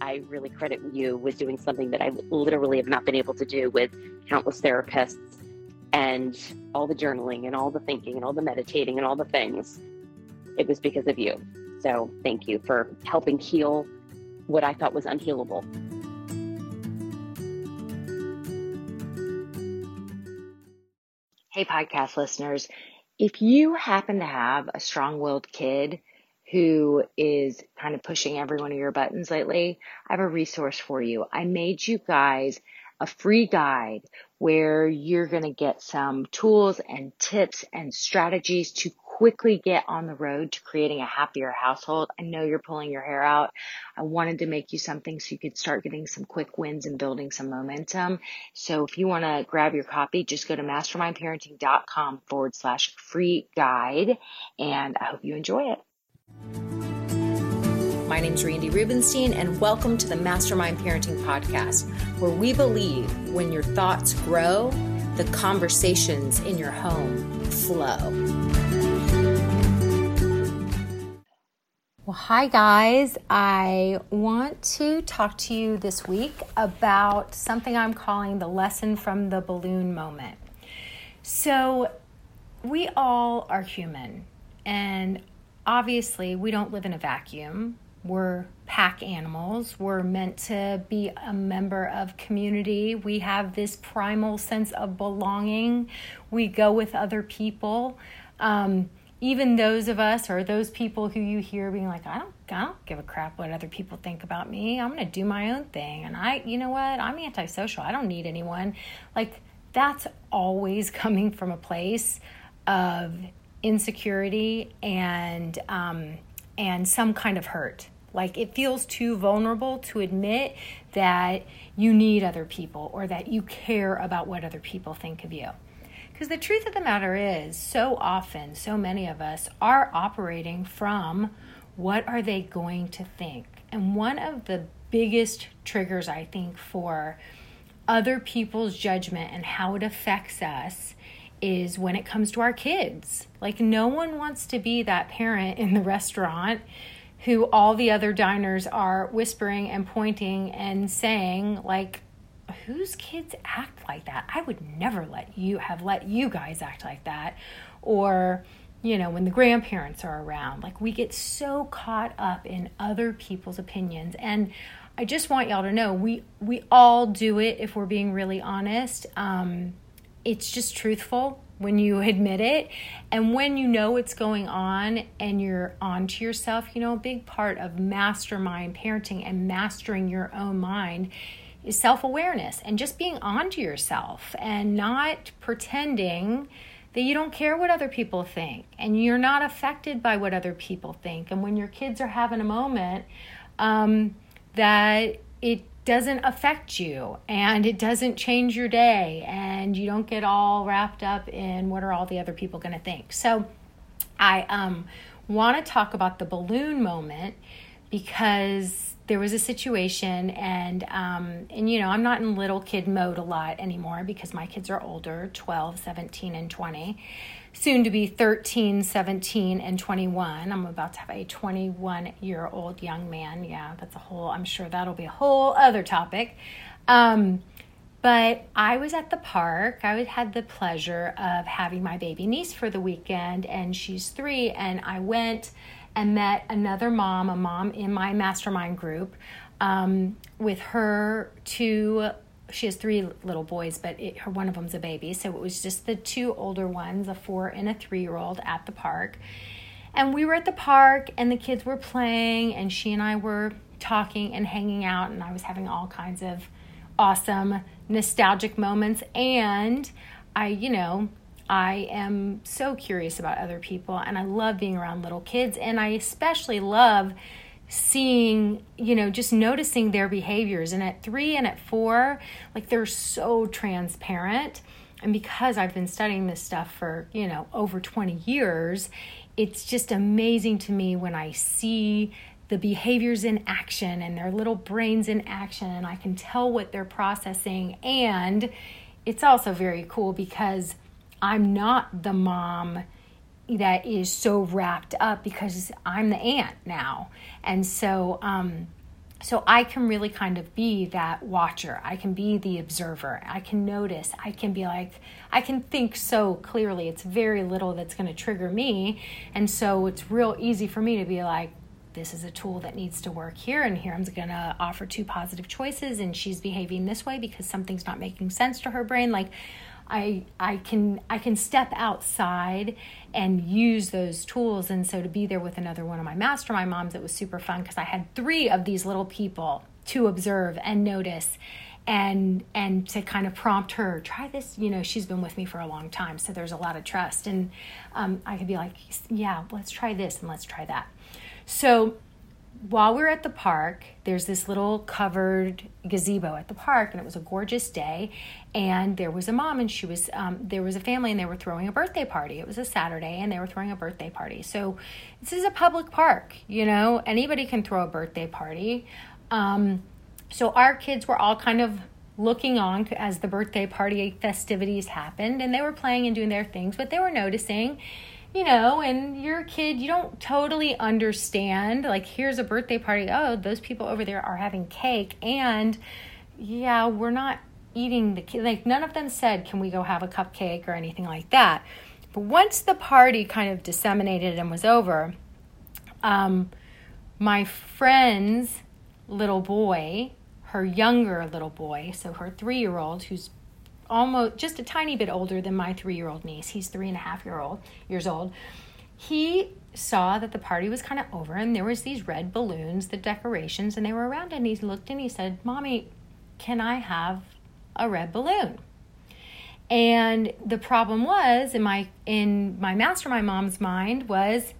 I really credit you with doing something that I literally have not been able to do with countless therapists and all the journaling and all the thinking and all the meditating and all the things. It was because of you. So thank you for helping heal what I thought was unhealable. Hey, podcast listeners. If you happen to have a strong willed kid who is kind of pushing every one of your buttons lately, I have a resource for you. I made you guys a free guide where you're going to get some tools and tips and strategies to quickly get on the road to creating a happier household. I know you're pulling your hair out. I wanted to make you something so you could start getting some quick wins and building some momentum. So if you want to grab your copy, just go to mastermindparenting.com forward slash free guide. And I hope you enjoy it. My name is Randi Rubenstein, and welcome to the Mastermind Parenting Podcast, where we believe when your thoughts grow, the conversations in your home flow. Well, hi guys. I want to talk to you this week about something I'm calling the lesson from the balloon moment. So, we all are human, and obviously, we don't live in a vacuum. We're pack animals. We're meant to be a member of community. We have this primal sense of belonging. We go with other people. Um, even those of us or those people who you hear being like, I don't, I don't give a crap what other people think about me. I'm going to do my own thing. And I, you know what? I'm antisocial. I don't need anyone. Like, that's always coming from a place of insecurity and, um, and some kind of hurt. Like, it feels too vulnerable to admit that you need other people or that you care about what other people think of you. Because the truth of the matter is, so often, so many of us are operating from what are they going to think? And one of the biggest triggers, I think, for other people's judgment and how it affects us is when it comes to our kids. Like, no one wants to be that parent in the restaurant who all the other diners are whispering and pointing and saying, like, whose kids act like that? I would never let you have let you guys act like that. Or, you know, when the grandparents are around, like we get so caught up in other people's opinions. And I just want y'all to know we we all do it if we're being really honest. Um, it's just truthful when you admit it and when you know what's going on and you're onto yourself you know a big part of mastermind parenting and mastering your own mind is self awareness and just being onto yourself and not pretending that you don't care what other people think and you're not affected by what other people think. And when your kids are having a moment, um, that it doesn't affect you and it doesn't change your day and you don't get all wrapped up in what are all the other people going to think. So I um, want to talk about the balloon moment because there was a situation and um, and you know i'm not in little kid mode a lot anymore because my kids are older 12 17 and 20 soon to be 13 17 and 21 i'm about to have a 21 year old young man yeah that's a whole i'm sure that'll be a whole other topic um, but I was at the park. I had the pleasure of having my baby niece for the weekend, and she's three. And I went and met another mom, a mom in my mastermind group, um, with her two. She has three little boys, but it, her one of them's a baby, so it was just the two older ones, a four and a three year old, at the park. And we were at the park, and the kids were playing, and she and I were talking and hanging out, and I was having all kinds of awesome nostalgic moments. And I, you know, I am so curious about other people and I love being around little kids and I especially love seeing, you know, just noticing their behaviors. And at three and at four, like they're so transparent. And because I've been studying this stuff for, you know, over 20 years, it's just amazing to me when I see the behaviors in action and their little brains in action, and I can tell what they're processing. And it's also very cool because I'm not the mom that is so wrapped up because I'm the aunt now. And so, um, so I can really kind of be that watcher. I can be the observer. I can notice. I can be like, I can think so clearly. It's very little that's going to trigger me. And so it's real easy for me to be like, this is a tool that needs to work here and here i'm going to offer two positive choices and she's behaving this way because something's not making sense to her brain like I I can I can step outside and use those tools. And so to be there with another one of my mastermind moms it was super fun because I had 3 of these little people to observe and notice and and to kind of prompt her try this. You know she's been with me for a long time so there's a lot of trust. And um, i could be like yeah let's try this and let's try that. So while we are at the park, there's this little covered gazebo at the park, and it was a gorgeous day. And there was a mom, and she was um, there was a family, and they were throwing a birthday party. It was a Saturday, and they were throwing a birthday party. So this is a public park, you know, anybody can throw a birthday party. Um, so our kids were all kind of looking on as the birthday party festivities happened, and they were playing and doing their things, but they were noticing you know, and you're a kid, you don't totally understand. Like, here's a birthday party. Oh, those people over there are having cake. And yeah, we're not eating the cake. Like, none of them said, can we go have a cupcake or anything like that. But once the party kind of disseminated and was over, um, my friend's little boy, her younger little boy, so her three year old, who's almost just a tiny bit older than my three year old niece. He's three and a half year old years old. He saw that the party was kind of over and there was these red balloons, the decorations, and they were around. And he looked and he said, "Mommy, can I have a red balloon?" And the problem was in my in my mastermind mom's mind was,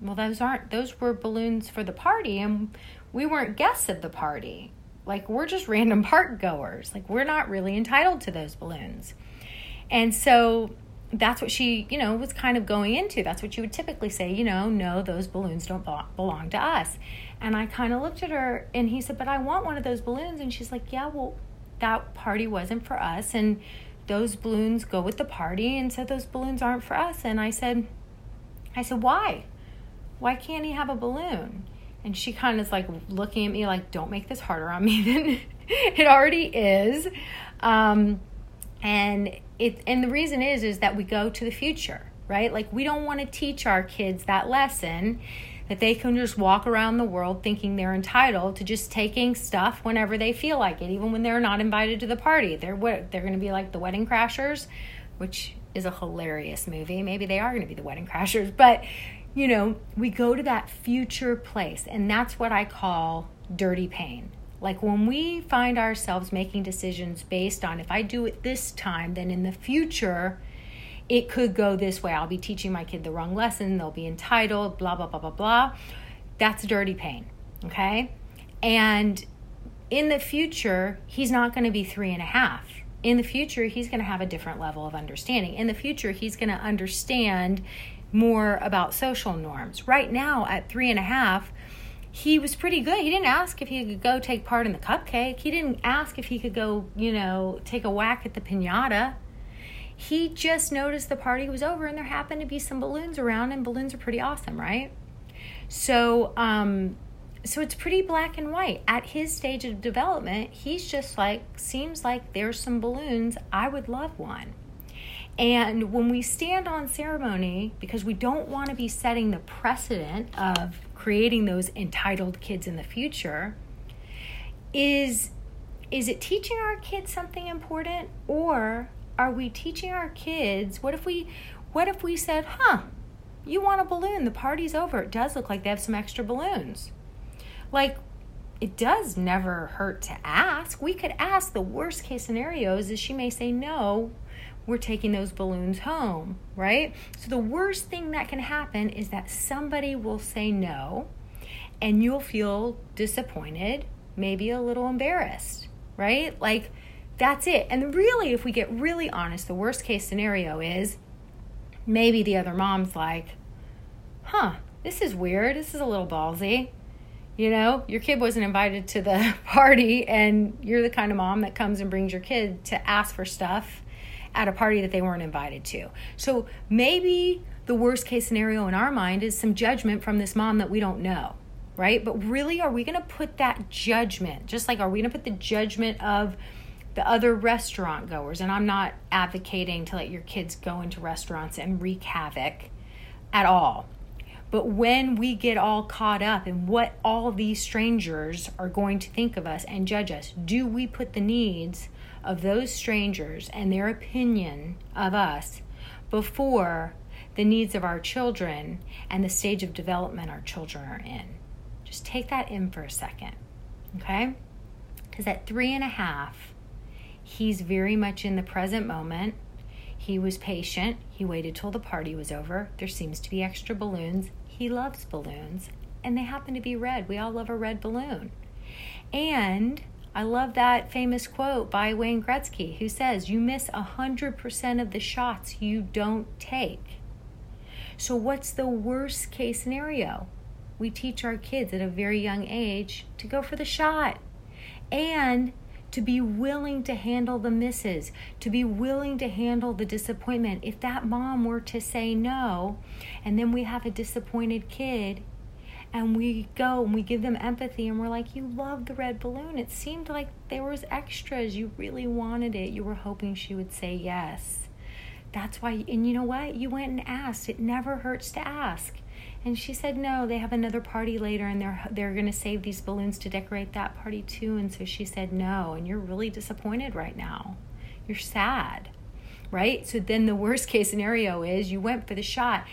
well, those aren't those were balloons for the party, and we weren't guests of the party. Like, we're just random park goers. Like, we're not really entitled to those balloons. And so that's what she, you know, was kind of going into. That's what you would typically say, you know, no, those balloons don't belong to us. And I kind of looked at her and he said, but I want one of those balloons. And she's like, yeah, well, that party wasn't for us. And those balloons go with the party. And so those balloons aren't for us. And I said, I said, why? Why can't he have a balloon? And she kind of is like looking at me like, don't make this harder on me than it already is. Um, and it and the reason is is that we go to the future, right? Like we don't want to teach our kids that lesson that they can just walk around the world thinking they're entitled to just taking stuff whenever they feel like it, even when they're not invited to the party. They're what they're going to be like the Wedding Crashers, which is a hilarious movie. Maybe they are going to be the Wedding Crashers, but you know, we go to that future place, and that's what I call dirty pain. Like when we find ourselves making decisions based on if I do it this time, then in the future, it could go this way. I'll be teaching my kid the wrong lesson, they'll be entitled, blah, blah, blah, blah, blah. That's dirty pain, okay? And in the future, he's not to be three and a half. In the future, he's to have a different level of understanding. In the future, he's to understand more about social norms. Right now, at three and a half, he was pretty good. He didn't ask if he could go take part in the cupcake. He didn't ask if he could go, you know, take a whack at the pinata. He just noticed the party was over and there happened to be some balloons around, and balloons are pretty awesome, right? So, um, so it's pretty black and white. At his stage of development, he's just like, seems like there's some balloons. I would love one. And when we stand on ceremony, because we don't want to be setting the precedent of creating those entitled kids in the future, is is it teaching our kids something important or are we teaching our kids what if we what if we said, "Huh, you want a balloon? The party's over. It does look like they have some extra balloons." Like it does never hurt to ask. We could ask the worst case scenarios is she may say no we're taking those balloons home, right? So the worst thing that can happen is that somebody will say no. and you'll feel disappointed, maybe a little embarrassed, right? Like that's it. And really, if we get really honest, the worst case scenario is maybe the other mom's like, huh, this is weird. This is a little ballsy. You know, your kid wasn't invited to the party, and you're the kind of mom that comes and brings your kid to ask for stuff at a party that they weren't invited to. So maybe the worst case scenario in our mind is some judgment from this mom that we don't know, right? But really, are we going to put that judgment, just like are we going to put the judgment of the other restaurant goers? And I'm not advocating to let your kids go into restaurants and wreak havoc at all. But when we get all caught up in what all these strangers are going to think of us and judge us, do we put the needs of those strangers and their opinion of us before the needs of our children and the stage of development our children are in. Just take that in for a second, okay? Because at three and a half, he's very much in the present moment. He was patient. He waited till the party was over. There seems to be extra balloons. He loves balloons, and they happen to be red. We all love a red balloon. And I love that famous quote by Wayne Gretzky, who says, You miss 100% of the shots you don't take. So, what's the worst case scenario? We teach our kids at a very young age to go for the shot and to be willing to handle the misses, to be willing to handle the disappointment. If that mom were to say no, and then we have a disappointed kid, and we go and we give them empathy and we're like you love the red balloon it seemed like there was extras you really wanted it you were hoping she would say yes that's why, and you know what? You went and asked. It never hurts to ask. And she said, no, they have another party later and they're, they're going to save these balloons to decorate that party too. And so she said, no. And you're really disappointed right now. You're sad, right? So then the worst case scenario is you went for the shot.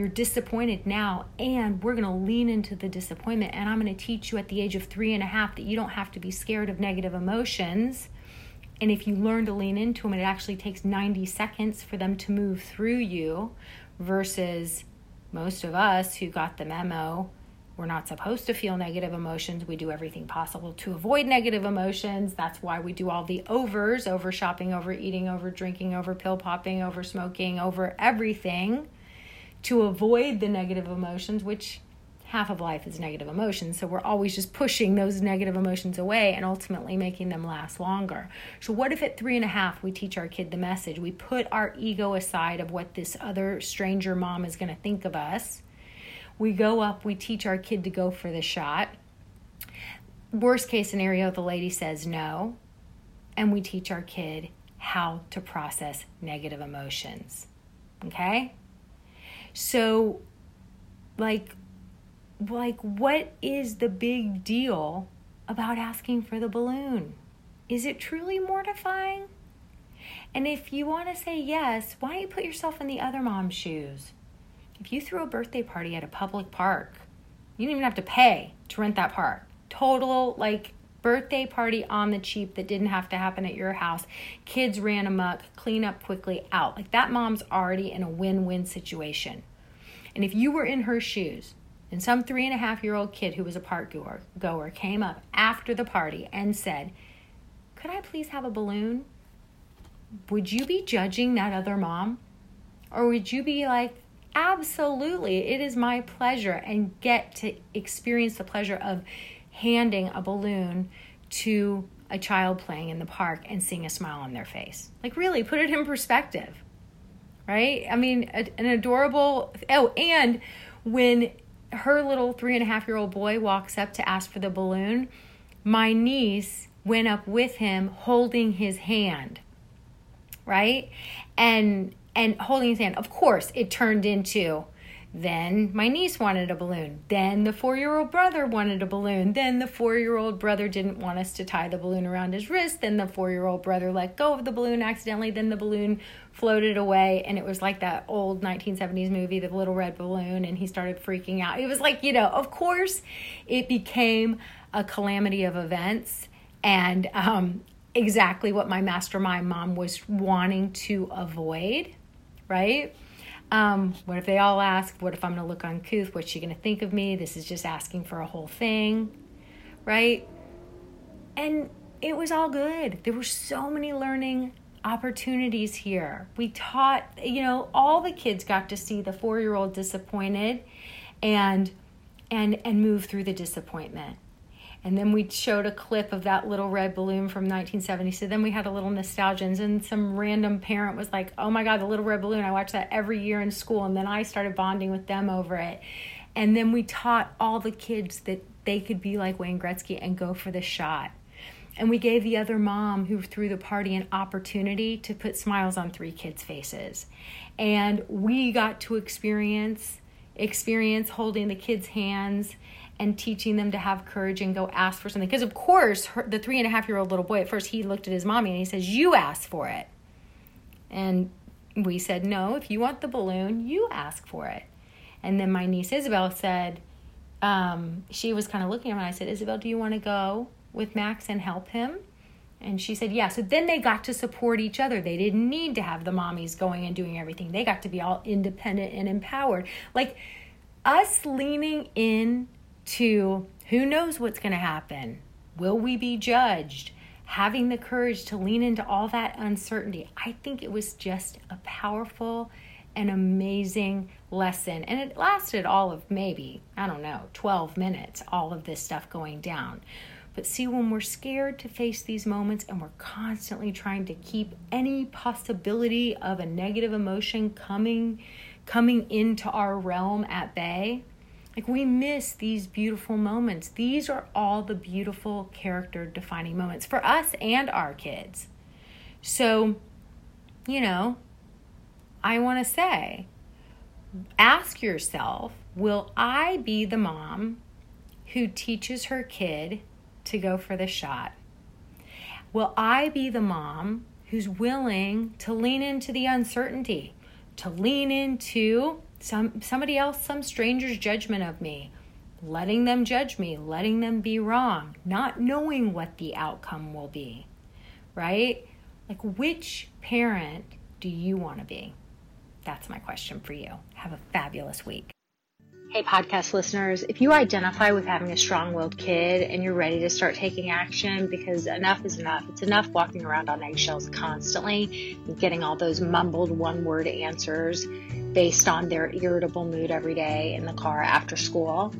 You're disappointed now, and we're going to lean into the disappointment. And I'm going to teach you at the age of three and a half that you don't have to be scared of negative emotions and if you learn to lean into them, it actually takes 90 seconds for them to move through you versus most of us who got the memo. We're not supposed to feel negative emotions. We do everything possible to avoid negative emotions. That's why we do all the overs over shopping, over eating, over drinking, over pill popping, over smoking, over everything to avoid the negative emotions, which half of life is negative emotions. So we're always just pushing those negative emotions away and ultimately making them last longer. So, what if at three and a half we teach our kid the message? We put our ego aside of what this other stranger mom is going to think of us. We go up, we teach our kid to go for the shot. Worst case scenario, the lady says no. And we teach our kid how to process negative emotions. Okay? So, like, like, what is the big deal about asking for the balloon? Is it truly mortifying? And if you want to say yes, why don't you put yourself in the other mom's shoes? If you threw a birthday party at a public park, you didn't even have to pay to rent that park. Total, like, birthday party on the cheap that didn't have to happen at your house. Kids ran amok, clean up quickly, out. Like, that mom's already in a win win situation. And if you were in her shoes, and some three and a half year old kid who was a park goer, goer came up after the party and said, Could I please have a balloon? Would you be judging that other mom? Or would you be like, Absolutely, it is my pleasure, and get to experience the pleasure of handing a balloon to a child playing in the park and seeing a smile on their face? Like, really, put it in perspective, right? I mean, an adorable. Oh, and when her little three and a half year old boy walks up to ask for the balloon, my niece went up with him holding his hand, right? And and holding his hand. Of course, it turned into then my niece wanted a balloon. Then the four year old brother wanted a balloon. Then the four year old brother didn't want us to tie the balloon around his wrist. Then the four year old brother let go of the balloon accidentally. Then the balloon floated away. And it was like that old 1970s movie, The Little Red Balloon. And he started freaking out. It was like, you know, of course, it became a calamity of events. And um, exactly what my mastermind mom was wanting to avoid, right? Um, what if they all ask, what if I'm going to look uncouth? What's she going to think of me? This is just asking for a whole thing, right? And it was all good. There were so many learning opportunities here. We taught, you know, all the kids got to see the 4-year-old disappointed and and and move through the disappointment. And then we showed a clip of that little red balloon from 1970. So then we had a little nostalgia. And some random parent was like, oh my God, the little red balloon. I watch that every year in school. And then I started bonding with them over it. And then we taught all the kids that they could be like Wayne Gretzky and go for the shot. And we gave the other mom who threw the party an opportunity to put smiles on three kids' faces. And we got to experience experience holding the kids' hands and teaching them to have courage and go ask for something. Because, of course, her, the three and a half year old little boy, at first, he looked at his mommy and he says, You ask for it. And we said, No, if you want the balloon, you ask for it. And then my niece Isabel said, um, She was kind of looking at me. and I said, Isabel, do you want to go with Max and help him? And she said, Yeah. So then they got to support each other. They didn't need to have the mommies going and doing everything. They got to be all independent and empowered. Like us leaning in to who knows what's going to happen? Will we be judged? Having the courage to lean into all that uncertainty. I think it was just a powerful and amazing lesson. And it lasted all of maybe, I don't know, 12 minutes, all of this stuff going down. But see, when we're scared to face these moments and we're constantly trying to keep any possibility of a negative emotion coming coming into our realm at bay, like we miss these beautiful moments. These are all the beautiful character defining moments for us and our kids. So, you know, I want to say ask yourself will I be the mom who teaches her kid to go for the shot? Will I be the mom who's willing to lean into the uncertainty, to lean into some somebody else some stranger's judgment of me. Letting them judge me letting them be wrong not knowing what the outcome will be right? Like which parent do you want to be? That's my question for you. Have a fabulous week. Hey, podcast listeners, if you identify with having a strong willed kid and you're ready to start taking action because enough is enough, it's enough walking around on eggshells constantly, and getting all those mumbled one word answers based on their irritable mood every day in the car after school,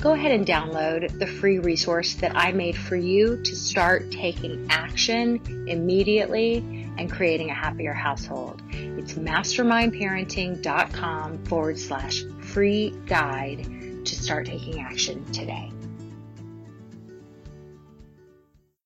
go ahead and download the free resource that I made for you to start taking action immediately and creating a happier household. It's mastermindparenting.com forward slash free guide to start taking action today.